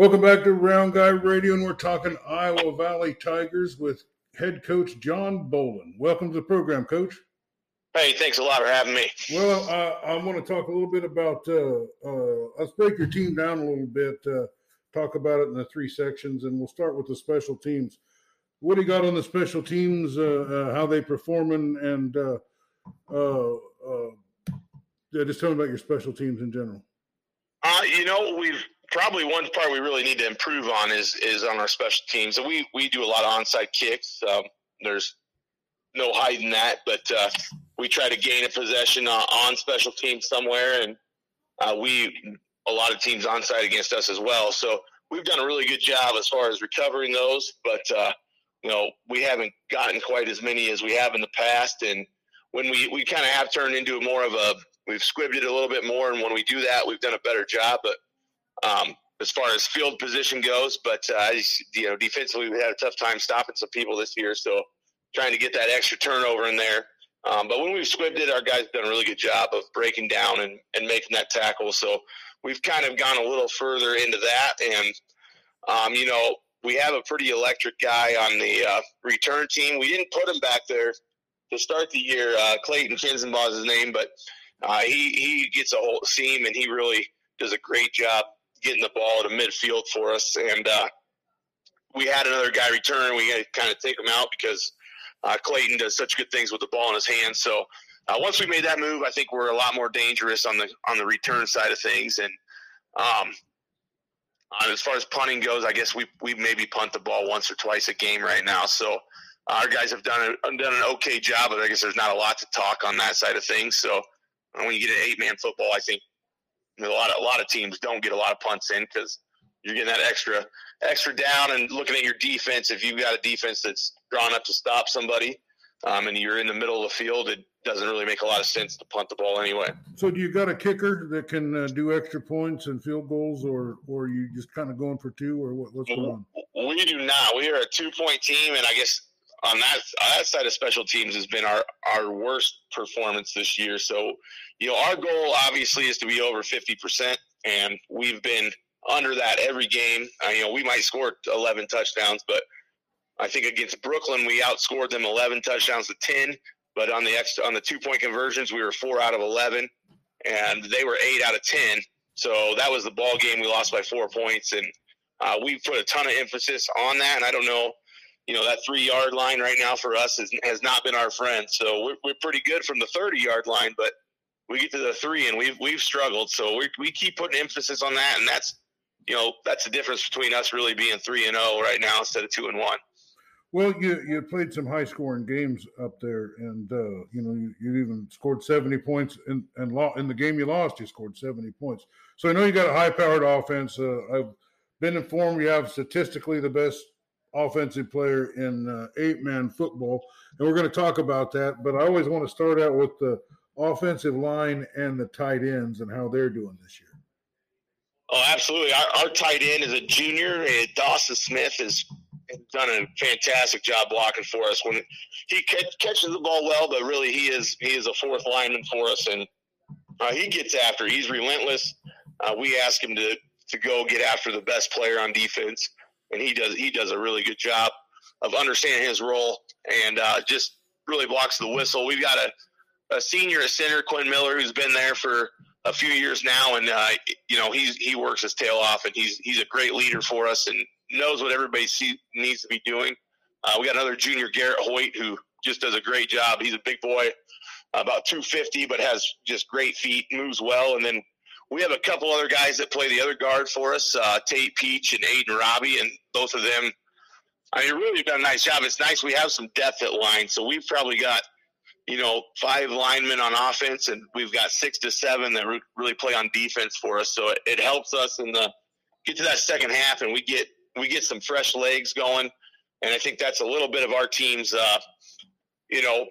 Welcome back to Round Guy Radio, and we're talking Iowa Valley Tigers with head coach John Bolin. Welcome to the program, Coach. Hey, thanks a lot for having me. Well, uh, I want to talk a little bit about. Uh, uh, let's break your team down a little bit. Uh, talk about it in the three sections, and we'll start with the special teams. What do you got on the special teams? Uh, uh, how they performing, and yeah, just tell me about your special teams in general. Uh, you know, we've probably one part we really need to improve on is is on our special teams. And we we do a lot of onside kicks. Um, there's no hiding that, but uh, we try to gain a possession uh, on special teams somewhere, and uh, we a lot of teams onside against us as well. So we've done a really good job as far as recovering those, but uh, you know we haven't gotten quite as many as we have in the past. And when we we kind of have turned into more of a we've squibbed it a little bit more, and when we do that, we've done a better job. But um, as far as field position goes, but uh, you know, defensively, we had a tough time stopping some people this year. So trying to get that extra turnover in there. Um, but when we've squibbed it, our guys done a really good job of breaking down and, and making that tackle. So we've kind of gone a little further into that. And, um, you know, we have a pretty electric guy on the uh, return team. We didn't put him back there to start the year. Uh, Clayton Kinzenbaugh is his name, but uh, he, he gets a whole seam and he really does a great job getting the ball to midfield for us. And uh, we had another guy return. We had to kind of take him out because uh, Clayton does such good things with the ball in his hands. So uh, once we made that move, I think we're a lot more dangerous on the on the return side of things. And um, as far as punting goes, I guess we we maybe punt the ball once or twice a game right now. So our guys have done a, done an okay job, but I guess there's not a lot to talk on that side of things. So when you get an eight man football, I think a lot of a lot of teams don't get a lot of punts in because you're getting that extra extra down and looking at your defense. If you've got a defense that's drawn up to stop somebody, um, and you're in the middle of the field, it doesn't really make a lot of sense to punt the ball anyway. So, do you got a kicker that can uh, do extra points and field goals, or or you just kind of going for two, or what, what's going on? We do not. We are a two point team, and I guess on that on that side of special teams has been our our worst performance this year. So, you know, our goal obviously is to be over fifty percent, and we've been under that every game. Uh, you know, we might score 11 touchdowns, but I think against Brooklyn we outscored them 11 touchdowns to 10. But on the extra, on the two point conversions, we were four out of 11, and they were eight out of 10. So that was the ball game. We lost by four points, and uh, we put a ton of emphasis on that. And I don't know, you know, that three yard line right now for us is, has not been our friend. So we're, we're pretty good from the 30 yard line, but we get to the three and we've we've struggled. So we we keep putting emphasis on that, and that's you know that's the difference between us really being three and oh right now instead of two and one. Well, you you played some high scoring games up there, and uh, you know you, you even scored seventy points in and law in the game you lost. You scored seventy points, so I know you got a high powered offense. Uh, I've been informed you have statistically the best offensive player in uh, eight man football, and we're going to talk about that. But I always want to start out with the offensive line and the tight ends and how they're doing this year. Oh, absolutely. Our, our tight end is a junior. And Dawson Smith has done a fantastic job blocking for us. When he catch, catches the ball well, but really he is he is a fourth lineman for us, and uh, he gets after. He's relentless. Uh, we ask him to to go get after the best player on defense, and he does he does a really good job of understanding his role and uh, just really blocks the whistle. We've got a, a senior at center, Quinn Miller, who's been there for a few years now, and uh, you know he's he works his tail off, and he's he's a great leader for us, and knows what everybody see, needs to be doing. Uh, we got another junior, Garrett Hoyt, who just does a great job. He's a big boy, about 250, but has just great feet, moves well, and then we have a couple other guys that play the other guard for us, uh, Tate Peach and Aiden Robbie, and both of them. I mean, really done a nice job. It's nice we have some depth at line, so we've probably got you know, five linemen on offense, and we've got six to seven that re- really play on defense for us. So it, it, helps us in the get to that second half, and we get we get some fresh legs going. And I think that's a little bit of our team's, uh, you know,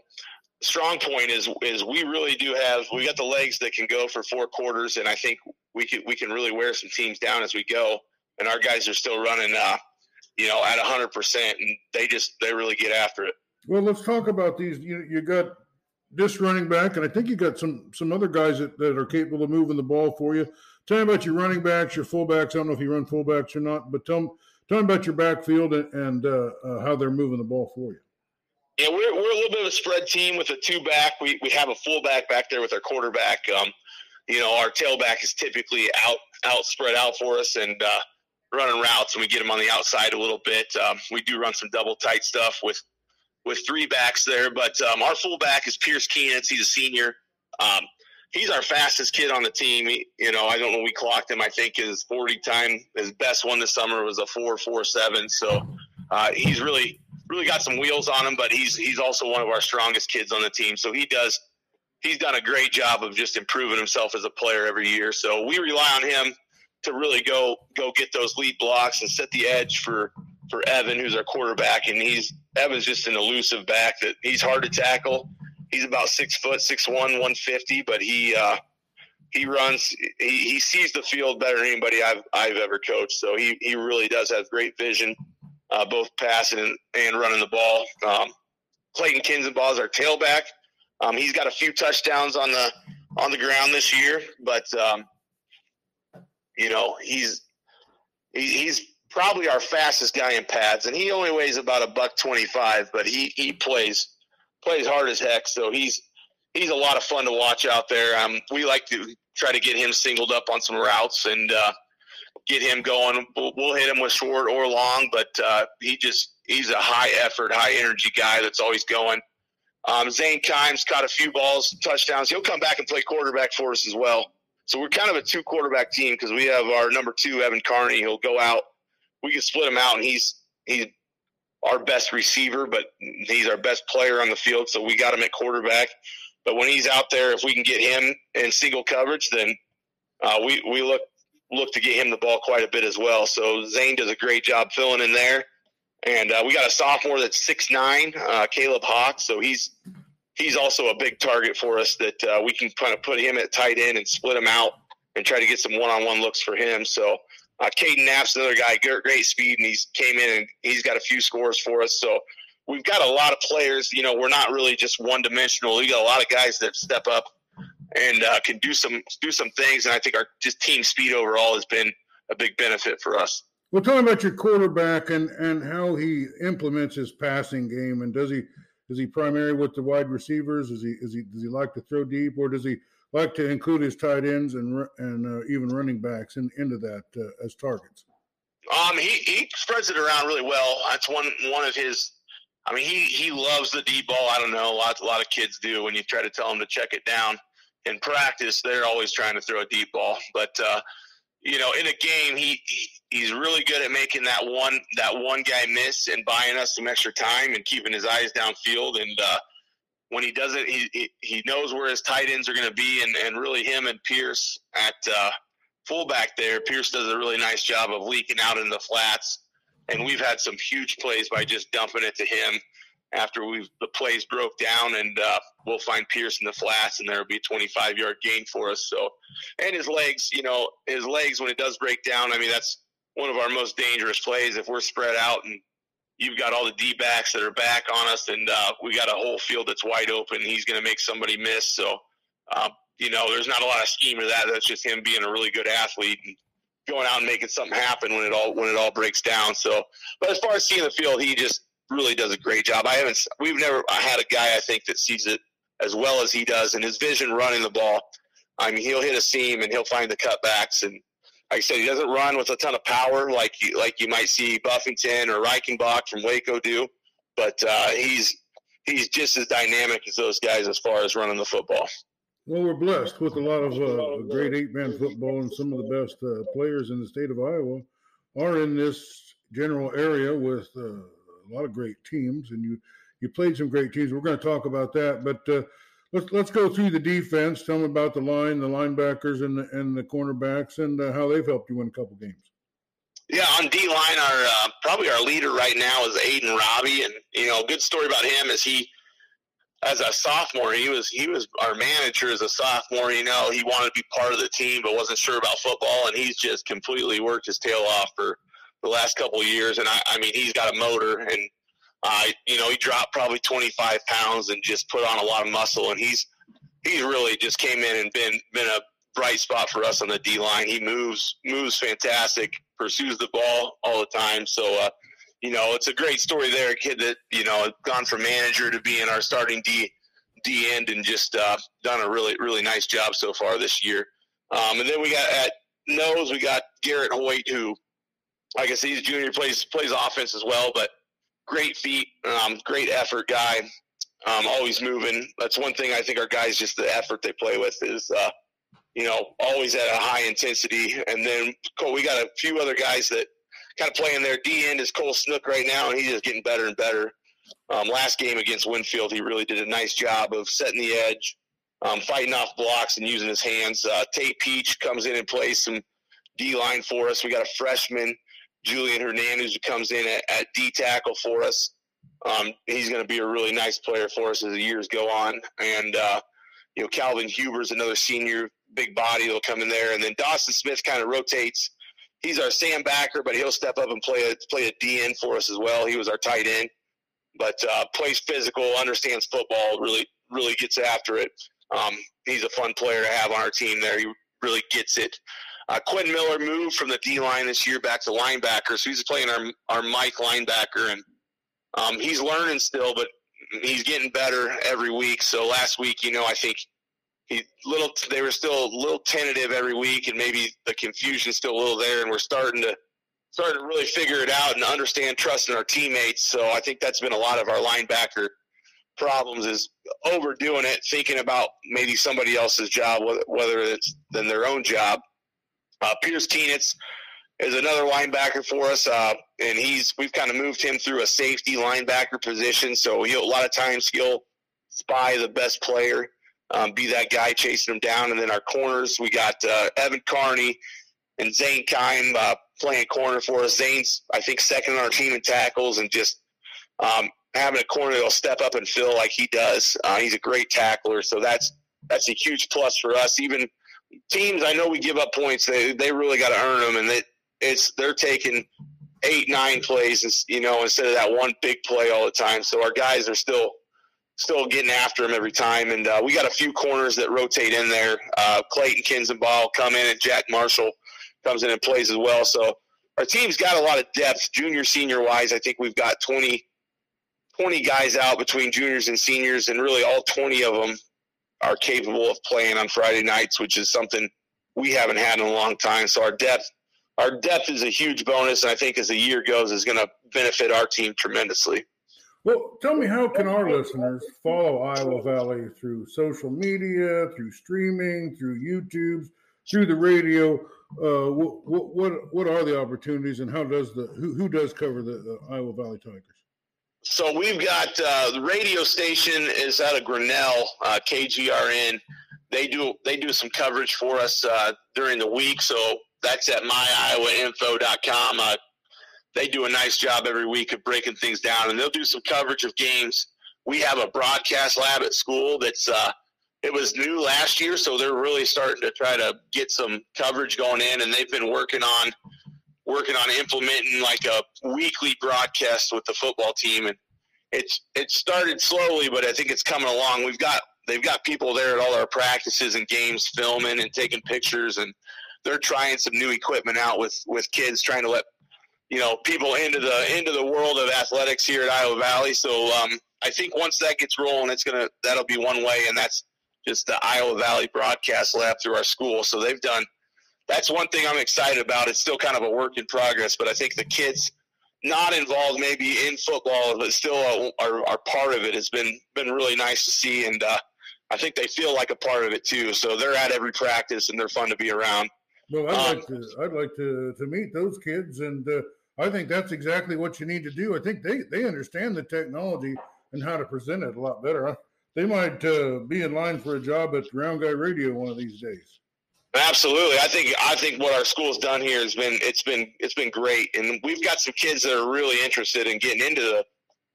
strong point is is we really do have we got the legs that can go for four quarters, and I think we can we can really wear some teams down as we go. And our guys are still running, uh, you know, at hundred percent, and they just they really get after it. Well, let's talk about these. You you got this running back, and I think you got some some other guys that, that are capable of moving the ball for you. Tell me about your running backs, your fullbacks. I don't know if you run fullbacks or not, but tell me, tell me about your backfield and, and uh, uh, how they're moving the ball for you. Yeah, we're, we're a little bit of a spread team with a two back. We, we have a fullback back there with our quarterback. Um, you know, our tailback is typically out out spread out for us and uh, running routes, and we get them on the outside a little bit. Um, we do run some double tight stuff with with three backs there, but um, our fullback is Pierce Keenan. He's a senior. Um, he's our fastest kid on the team. He, you know, I don't know. We clocked him. I think his forty time, his best one this summer was a four four seven. So uh, he's really really got some wheels on him. But he's he's also one of our strongest kids on the team. So he does. He's done a great job of just improving himself as a player every year. So we rely on him to really go go get those lead blocks and set the edge for for Evan, who's our quarterback, and he's Evan's just an elusive back that he's hard to tackle he's about six foot, six one, one fifty, but he uh, he runs. He, he sees the field better than anybody I've I've ever coached. So he he really does have great vision, uh, both passing and, running the ball. Um, Clayton Kinzenbaugh is our tailback. Um, he's got a few touchdowns on the on the ground this year, but um, you know he's he, he's probably our fastest guy in pads, and he only weighs about a buck twenty five, but he he plays plays hard as heck. So he's he's a lot of fun to watch out there. Um, we like to try to get him singled up on some routes and uh, get him going. We'll, we'll, hit him with short or long, but uh, he just he's a high effort, high energy guy that's always going. Um, Zane Kimes caught a few balls, touchdowns. He'll come back and play quarterback for us as well. So we're kind of a two quarterback team because we have our number two Evan Carney. He'll go out. We can split him out, and he's he's our best receiver, but he's our best player on the field, so we got him at quarterback. But when he's out there, if we can get him in single coverage, then uh, we we look look to get him the ball quite a bit as well. So Zane does a great job filling in there, and uh, we got a sophomore that's six nine, uh, Caleb Hawk. So he's he's also a big target for us that uh, we can kind of put him at tight end and split him out and try to get some one on one looks for him. So uh, Caden Knapp's another guy, great speed, and he's came in and he's got a few scores for us. So we've got a lot of players. You know, we're not really just one dimensional. We got a lot of guys that step up and uh, can do some do some things. And I think our just team speed overall has been a big benefit for us. Well, tell me about your quarterback and and how he implements his passing game, and does he is he primary with the wide receivers? Is he is he does he like to throw deep, or does he like to include his tight ends and and uh, even running backs in, into that uh, as targets? Um, he, he spreads it around really well. That's one one of his. I mean, he he loves the deep ball. I don't know, a lot a lot of kids do. When you try to tell them to check it down in practice, they're always trying to throw a deep ball. But uh, you know, in a game, he, he he's really good at making that one that one guy miss and buying us some extra time and keeping his eyes downfield and. Uh, when he does it, he he knows where his tight ends are going to be, and and really him and Pierce at uh, fullback there. Pierce does a really nice job of leaking out in the flats, and we've had some huge plays by just dumping it to him after we've the plays broke down, and uh, we'll find Pierce in the flats, and there'll be a 25 yard gain for us. So, and his legs, you know, his legs when it does break down, I mean that's one of our most dangerous plays if we're spread out and you've got all the D backs that are back on us, and uh, we got a whole field that's wide open. He's going to make somebody miss. So, uh, you know, there's not a lot of scheme to that. That's just him being a really good athlete and going out and making something happen when it all when it all breaks down. So, but as far as seeing the field, he just really does a great job. I haven't we've never I had a guy I think that sees it as well as he does, and his vision running the ball. I mean, he'll hit a seam and he'll find the cutbacks and like I said, he doesn't run with a ton of power like you, like you might see Buffington or Reichenbach from Waco do, but uh, he's he's just as dynamic as those guys as far as running the football. Well, we're blessed with a lot of uh, great eight-man football, and some of the best uh, players in the state of Iowa are in this general area with uh, a lot of great teams. And you you played some great teams. We're going to talk about that, but uh, let's let's go through the defense. Tell me about the line, the linebackers, and the and the cornerbacks, and uh, how they've helped you win a couple games. Yeah, on D line, our uh, probably our leader right now is Aiden Robbie, and you know, good story about him is he, as a sophomore, he was he was our manager as a sophomore. You know, he wanted to be part of the team, but wasn't sure about football, and he's just completely worked his tail off for the last couple years. And I, I mean, he's got a motor, and Uh, you know, he dropped probably 25 pounds and just put on a lot of muscle, and he's he's really just came in and been been a bright spot for us on the D line. He moves moves fantastic, pursues the ball all the time. So, uh, you know, it's a great story there. A kid that you know gone from manager to being our starting D D end and just uh, done a really really nice job so far this year. Um, and then we got at nose we got Garrett Hoyt, who, like I said, he's junior plays plays offense as well, but great feet, um, great effort guy. Um, always moving. That's one thing I think our guys just the effort they play with is, uh, you know, always at a high intensity. And then Cole, we got a few other guys that kind of play in their D end is Cole Snook right now, and he's just getting better and better. Um, last game against Winfield, he really did a nice job of setting the edge, um, fighting off blocks, and using his hands. Uh, Tate Peach comes in and plays some D line for us. We got a freshman Julian Hernandez comes in at, at D tackle for us. Um, he's going to be a really nice player for us as the years go on. And, uh, you know, Calvin Huber's another senior, big body. He'll come in there. And then Dawson Smith kind of rotates. He's our Sam backer, but he'll step up and play a, play a DN for us as well. He was our tight end, but uh, plays physical, understands football, really, really gets after it. Um, he's a fun player to have on our team there. He really gets it. Uh, Quinn Miller moved from the D line this year back to linebacker, so he's playing our our Mike linebacker, and um, he's learning still, but he's getting better every week. So last week, you know, I think he little they were still a little tentative every week, and maybe the confusion's still a little there, and we're starting to starting to really figure it out and understand trusting our teammates. So I think that's been a lot of our linebacker problems is overdoing it, thinking about maybe somebody else's job, whether it's than their own job. Uh, Pierce Keenitz is another linebacker for us, uh, and he's we've kind of moved him through a safety linebacker position. So a lot of times he'll spy the best player, um, be that guy chasing him down. And then our corners, we got uh, Evan Carney and Zane Kime uh, playing corner for us. Zane's I think second on our team in tackles, and just um, having a corner that'll step up and fill like he does. Uh, he's a great tackler, so that's that's a huge plus for us. Even teams, I know we give up points. They they really got to earn them, and it, it's they're taking eight nine plays, you know, instead of that one big play all the time. So our guys are still still getting after them every time, and uh, we got a few corners that rotate in there. Uh, Clayton Kinzenbaugh come in, and Jack Marshall comes in and plays as well. So our team's got a lot of depth, junior senior wise. I think we've got 20, 20 guys out between juniors and seniors, and really all twenty of them are capable of playing on Friday nights, which is something we haven't had in a long time. So our depth, our depth is a huge bonus, and I think as the year goes, is going to benefit our team tremendously. Well, tell me, how can our listeners follow Iowa Valley through social media, through streaming, through YouTube, through the radio? Uh, what, what what are the opportunities, and how does the who, who does cover the, the Iowa Valley Tigers? So we've got uh, the radio station is out of Grinnell, uh, KGRN. They do they do some coverage for us uh, during the week. So that's at myiowainfo.com. Uh, they do a nice job every week of breaking things down, and they'll do some coverage of games. We have a broadcast lab at school that's uh, it was new last year, so they're really starting to try to get some coverage going in, and they've been working on working on implementing like a weekly broadcast with the football team, and it's it started slowly, but I think it's coming along. We've got they've got people there at all our practices and games, filming and taking pictures, and they're trying some new equipment out with with kids, trying to let you know people into the into the world of athletics here at Iowa Valley. So um, I think once that gets rolling, it's gonna that'll be one way, and that's just the Iowa Valley Broadcast Lab through our school. So they've done that's one thing I'm excited about. It's still kind of a work in progress, but I think the kids not involved maybe in football, but still are, are part of it has been been really nice to see, and uh, I think they feel like a part of it too. So they're at every practice and they're fun to be around. Well, I'd um, like to I'd like to to meet those kids, and uh, I think that's exactly what you need to do. I think they they understand the technology and how to present it a lot better. They might uh, be in line for a job at Round Guy Radio one of these days. Absolutely. I think I think what our school's done here has been it's been it's been great, and we've got some kids that are really interested in getting into the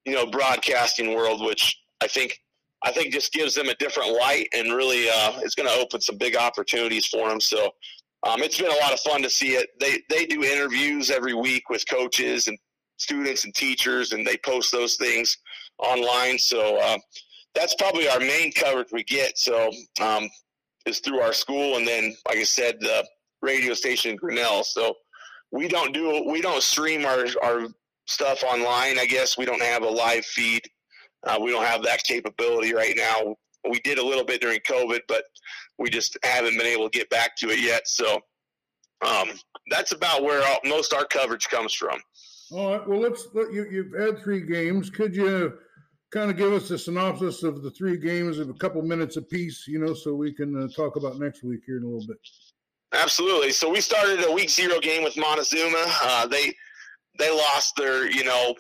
you know broadcasting world, which I think I think just gives them a different light and really uh, it's going to open some big opportunities for them. So um, it's been a lot of fun to see it. They they do interviews every week with coaches and students and teachers, and they post those things online. So uh, that's probably our main coverage we get. So um, is through our school, and then, like I said, the radio station in Grinnell. So we don't do we don't stream our our stuff online. I guess we don't have a live feed. Uh, we don't have that capability right now. We did a little bit during COVID, but we just haven't been able to get back to it yet. So um, that's about where all, most our coverage comes from. All right. Well, let's let you. You've had three games. Could you kind of give us a synopsis of the three games in a couple minutes apiece? You know, so we can uh, talk about next week here in a little bit. Absolutely. So we started a week zero game with Montezuma. Uh, they they lost their, you know,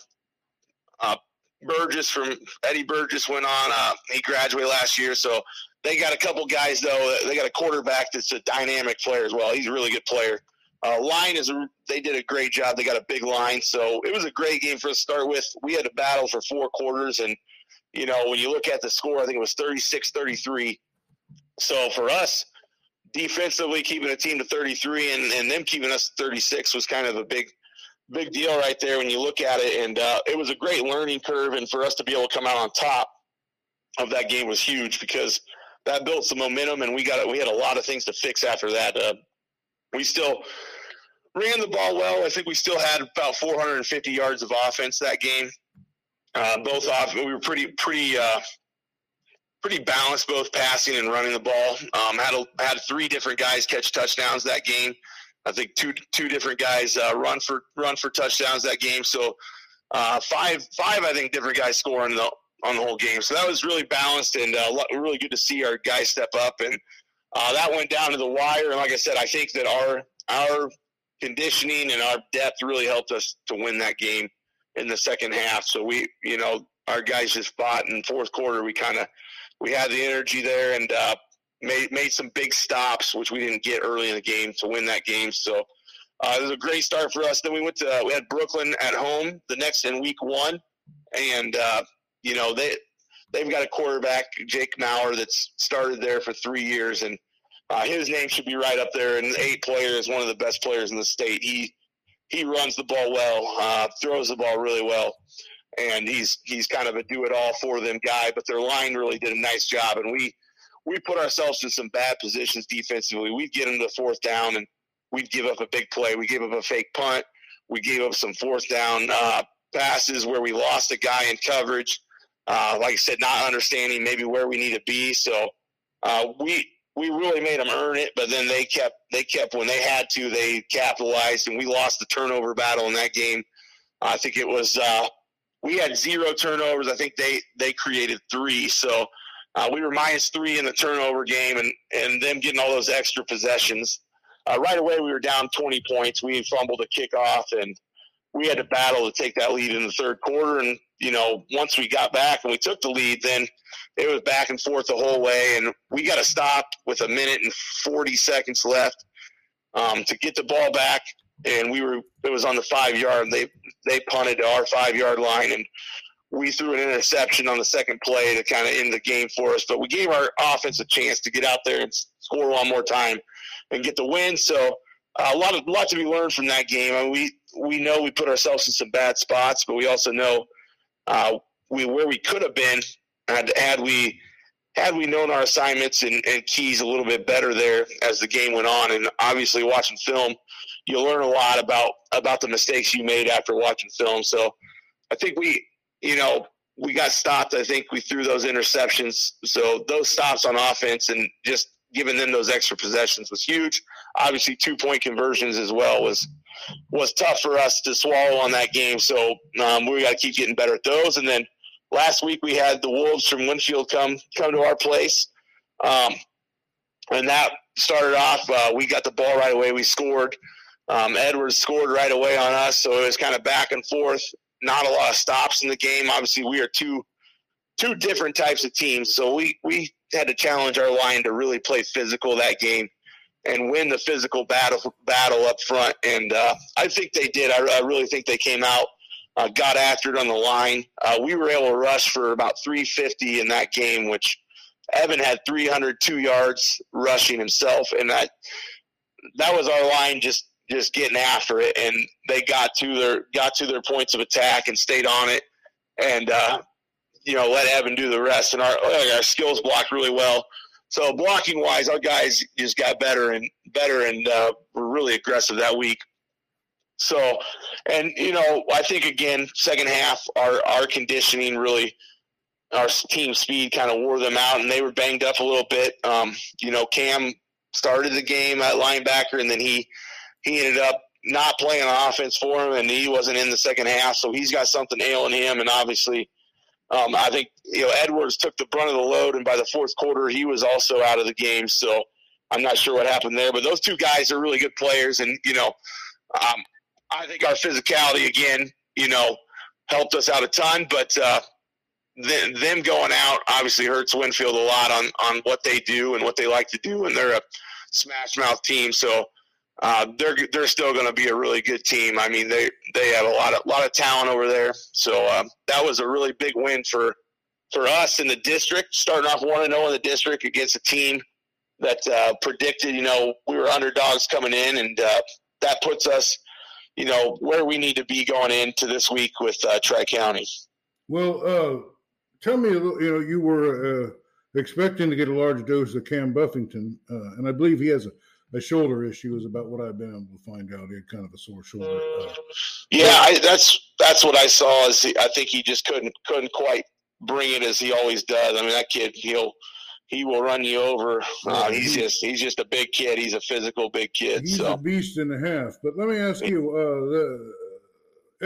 uh, Burgess from Eddie Burgess went on. Uh, he graduated last year, so they got a couple guys though. They got a quarterback that's a dynamic player as well. He's a really good player. Uh, line is a, they did a great job. They got a big line, so it was a great game for us to start with. We had to battle for four quarters, and you know when you look at the score, I think it was 36-33. So for us, defensively keeping a team to 33 and, and them keeping us 36 was kind of a big big deal right there when you look at it and uh, it was a great learning curve and for us to be able to come out on top of that game was huge because that built some momentum and we got it. we had a lot of things to fix after that uh, we still ran the ball well i think we still had about 450 yards of offense that game uh, both off we were pretty pretty uh, pretty balanced, both passing and running the ball. Um, had a, had three different guys catch touchdowns that game. I think two two different guys uh, run for run for touchdowns that game. So uh, five five I think different guys scoring the on the whole game. So that was really balanced and uh, really good to see our guys step up. And uh, that went down to the wire. And like I said, I think that our our conditioning and our depth really helped us to win that game in the second half. So we, you know, our guys just fought in fourth quarter. We kind of we had the energy there and uh, made made some big stops, which we didn't get early in the game to win that game. So uh, it was a great start for us. Then we went to we had Brooklyn at home the next in week one, and uh, you know they they've got a quarterback Jake Maurer that's started there for three years, and uh, his name should be right up there. And eight player is one of the best players in the state. He he runs the ball well, uh, throws the ball really well and he's he's kind of a do it all for them guy. But their line really did a nice job, and we we put ourselves in some bad positions defensively. We'd get into fourth down, and we'd give up a big play. We gave up a fake punt. We gave up some fourth down uh, passes where we lost a guy in coverage. Uh, like I said, not understanding maybe where we need to be. So uh, we we really made them earn it, but then they kept they kept when they had to they capitalized, and we lost the turnover battle in that game. I think it was uh, we had zero turnovers. I think they they created three. So uh, we were minus three in the turnover game, and and them getting all those extra possessions. Uh, right away, we were down 20 points. We fumbled a kickoff, and we had to battle to take that lead in the third quarter. And you know, once we got back and we took the lead, then it was back and forth the whole way. And we got to stop with a minute and 40 seconds left um, to get the ball back and we were it was on the five yard. They they punted to our five yard line, and we threw an interception on the second play to kind of end the game for us. But we gave our offense a chance to get out there and score one more time and get the win. So uh, a lot of lot to be learned from that game. I mean, we we know we put ourselves in some bad spots, but we also know uh, we where we could have been had had we had we known our assignments and, and keys a little bit better there as the game went on. And obviously, watching film you learn a lot about about the mistakes you made after watching film. So I think we, you know, we got stopped. I think we threw those interceptions. So those stops on offense and just giving them those extra possessions was huge. Obviously, two point conversions as well was was tough for us to swallow on that game. So um, we got to keep getting better at those. And then last week we had the Wolves from Winfield come come to our place, um, and that started off. Uh, we got the ball right away. We scored. Um, Edwards scored right away on us, so it was kind of back and forth. Not a lot of stops in the game. Obviously, we are two two different types of teams, so we we had to challenge our line to really play physical that game and win the physical battle battle up front. And uh, I think they did. I, I, really think they came out, uh, got after it on the line. Uh, we were able to rush for about 350 in that game, which Evan had 302 yards rushing himself, and that that was our line just just getting after it, and they got to their got to their points of attack and stayed on it, and uh, you know let Evan do the rest. And our our skills blocked really well. So blocking wise, our guys just got better and better, and uh, were really aggressive that week. So, and you know, I think again, second half, our our conditioning really, our team speed kind of wore them out, and they were banged up a little bit. Um, you know, Cam started the game at linebacker, and then he he ended up not playing offense for him, and he wasn't in the second half, so he's got something ailing him, and obviously. Um, I think you know Edwards took the brunt of the load, and by the fourth quarter, he was also out of the game. So I'm not sure what happened there, but those two guys are really good players, and you know, um, I think our physicality again, you know, helped us out a ton. But uh, them, them going out obviously hurts Winfield a lot on on what they do and what they like to do, and they're a smash mouth team. So uh, they're they're still going to be a really good team. I mean, they they have a lot of lot of talent over there. So uh, that was a really big win for for us in the district, starting off one and zero oh in the district against a team that uh, predicted, you know, we were underdogs coming in, and uh, that puts us you know where we need to be going into this week with uh, Tri County. Well, uh, tell me, you know, you were uh, expecting to get a large dose of Cam Buffington, and I believe he has a, a, shoulder issue. Is about what I've been able to find out. He had kind of a sore shoulder. Uh, yeah, I, that's that's what I saw. Is he, I think he just couldn't couldn't quite bring it as he always does. I mean, that kid, he'll he will run you over. Uh, he's just he's just a big kid. He's a physical big kid. He's so. a beast and a half. But let me ask you, uh, the,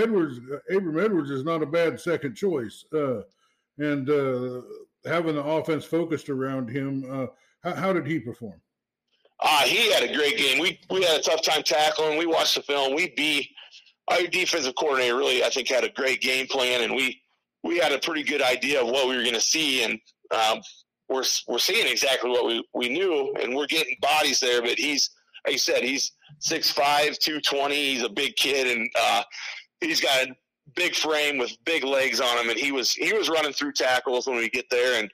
Edwards, uh, Abram Edwards is not a bad second choice, uh, and uh, having the offense focused around him, uh, how, how, did he perform? Uh, he had a great game. We we had a tough time tackling. We watched the film. We beat our defensive coordinator. Really, I think had a great game plan, and we we had a pretty good idea of what we were going to see. And um, we're we're seeing exactly what we, we knew, and we're getting bodies there. But he's, like you said, he's 6'5", 220. He's a big kid, and uh, he's got a big frame with big legs on him. And he was he was running through tackles when we get there. And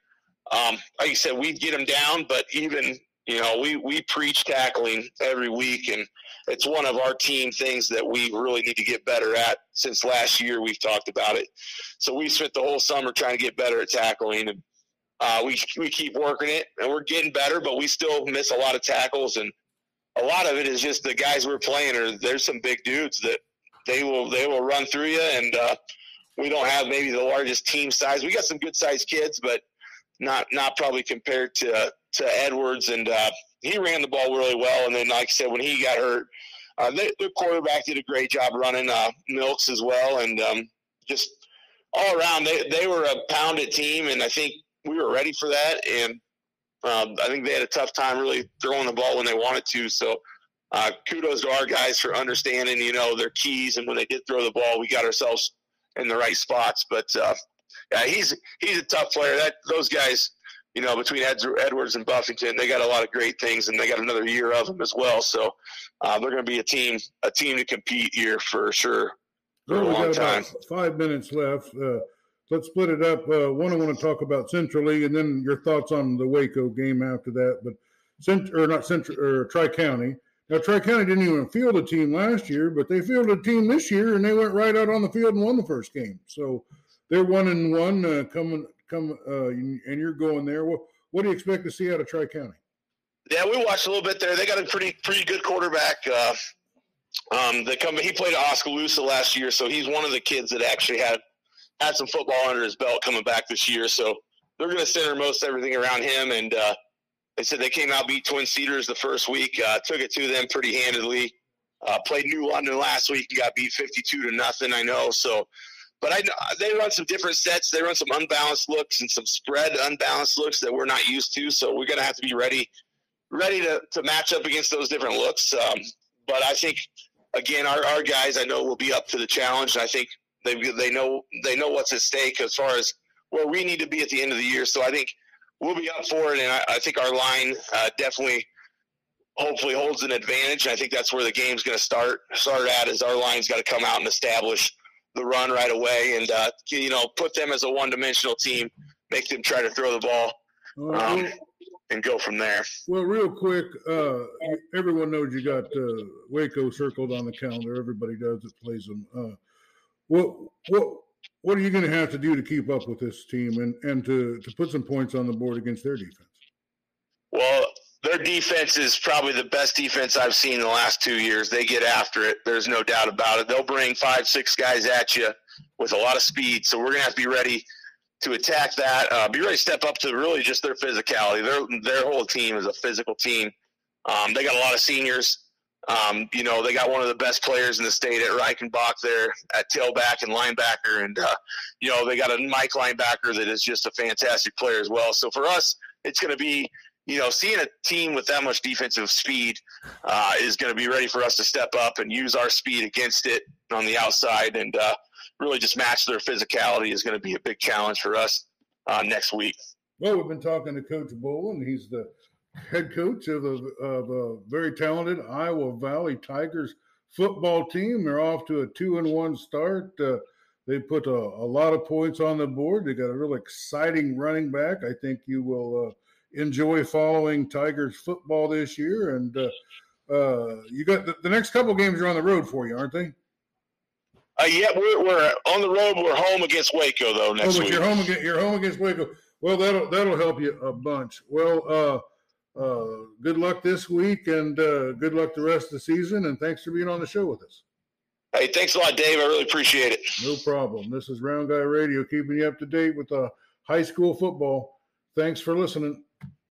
um, like you said, we'd get him down, but even you know we we preach tackling every week, and it's one of our team things that we really need to get better at. Since last year, we've talked about it. So we spent the whole summer trying to get better at tackling and uh, we we keep working it, and we're getting better, but we still miss a lot of tackles, and a lot of it is just the guys we're playing. Or there's some big dudes that they will they will run through you, and uh, we don't have maybe the largest team size. We got some good sized kids, but not not probably compared to to Edwards, and uh, he ran the ball really well. And then, like I said, when he got hurt, uh, quarterback did a great job running uh, Milks as well, and um, just all around they they were a pounded team, and I think we were ready for that, and um, I think they had a tough time really throwing the ball when they wanted to. So uh, kudos to our guys for understanding, you know, their keys, and when they did throw the ball, we got ourselves in the right spots. But uh, yeah, he's he's a tough player. That those guys, you know, between Edwards and Buffington, they got a lot of great things, and they got another year of them as well. So uh, they're going to be a team a team to compete here for sure. For well, a long time. five minutes left. Uh, let's split it up. Uh, one, I want to talk about centrally, and then your thoughts on the Waco game after that. But cent or not central or Tri County. Now Tri County didn't even field a team last year, but they fielded a team this year, and they went right out on the field and won the first game. So they're one and one uh, coming come, uh, and you're going there. What what do you expect to see out of Tri County? Yeah, we watched a little bit there. They got a pretty pretty good quarterback. Uh, um, come. He played at Oskaloosa last year, so he's one of the kids that actually had had some football under his belt coming back this year. So they're going to center most everything around him. And uh, they said they came out beat Twin Cedars the first week, uh, took it to them pretty handedly. Uh, played New London last week got beat 52 to nothing. I know. So, but I they run some different sets. They run some unbalanced looks and some spread unbalanced looks that we're not used to. So we're going to have to be ready, ready to, to match up against those different looks. Um, but I think again, our, our guys I know will be up to the challenge. And I think they they know they know what's at stake as far as where we need to be at the end of the year. So I think we'll be up for it, and I, I think our line uh, definitely, hopefully, holds an advantage. And I think that's where the game's going to start start at. Is our line's got to come out and establish the run right away, and uh, you know put them as a one dimensional team, make them try to throw the ball. Um, and go from there. Well, real quick, uh, everyone knows you got uh, Waco circled on the calendar. Everybody does that plays them. Uh, what what what are you going to have to do to keep up with this team and and to to put some points on the board against their defense? Well, their defense is probably the best defense I've seen in the last two years. They get after it. There's no doubt about it. They'll bring five, six guys at you with a lot of speed. So we're gonna have to be ready to attack that. Uh, be ready to step up to really just their physicality. Their their whole team is a physical team. Um, they got a lot of seniors. Um, you know, they got one of the best players in the state at Reichenbach there at tailback and linebacker, and uh, you know they got a Mike linebacker that is just a fantastic player as well. So for us, it's going to be you know, seeing a team with that much defensive speed uh, is going to be ready for us to step up and use our speed against it on the outside and uh, really just match their physicality is going to be a big challenge for us uh, next week. Well, we've been talking to Coach Bolin. He's the head coach of a, of a very talented Iowa Valley Tigers football team. They're off to a two and one start. Uh, they put a, a, lot of points on the board. They got a real exciting running back. I think you will uh, enjoy following Tigers football this year. And uh, uh, you got the, the, next couple games are on the road for you, aren't they? Uh, yeah, we're, we're on the road. We're home against Waco though next oh, week. You're home against you're home against Waco. Well, that'll that'll help you a bunch. Well, uh, uh, good luck this week, and uh, good luck the rest of the season. And thanks for being on the show with us. Hey, thanks a lot, Dave. I really appreciate it. No problem. This is Round Guy Radio, keeping you up to date with uh, high school football. Thanks for listening.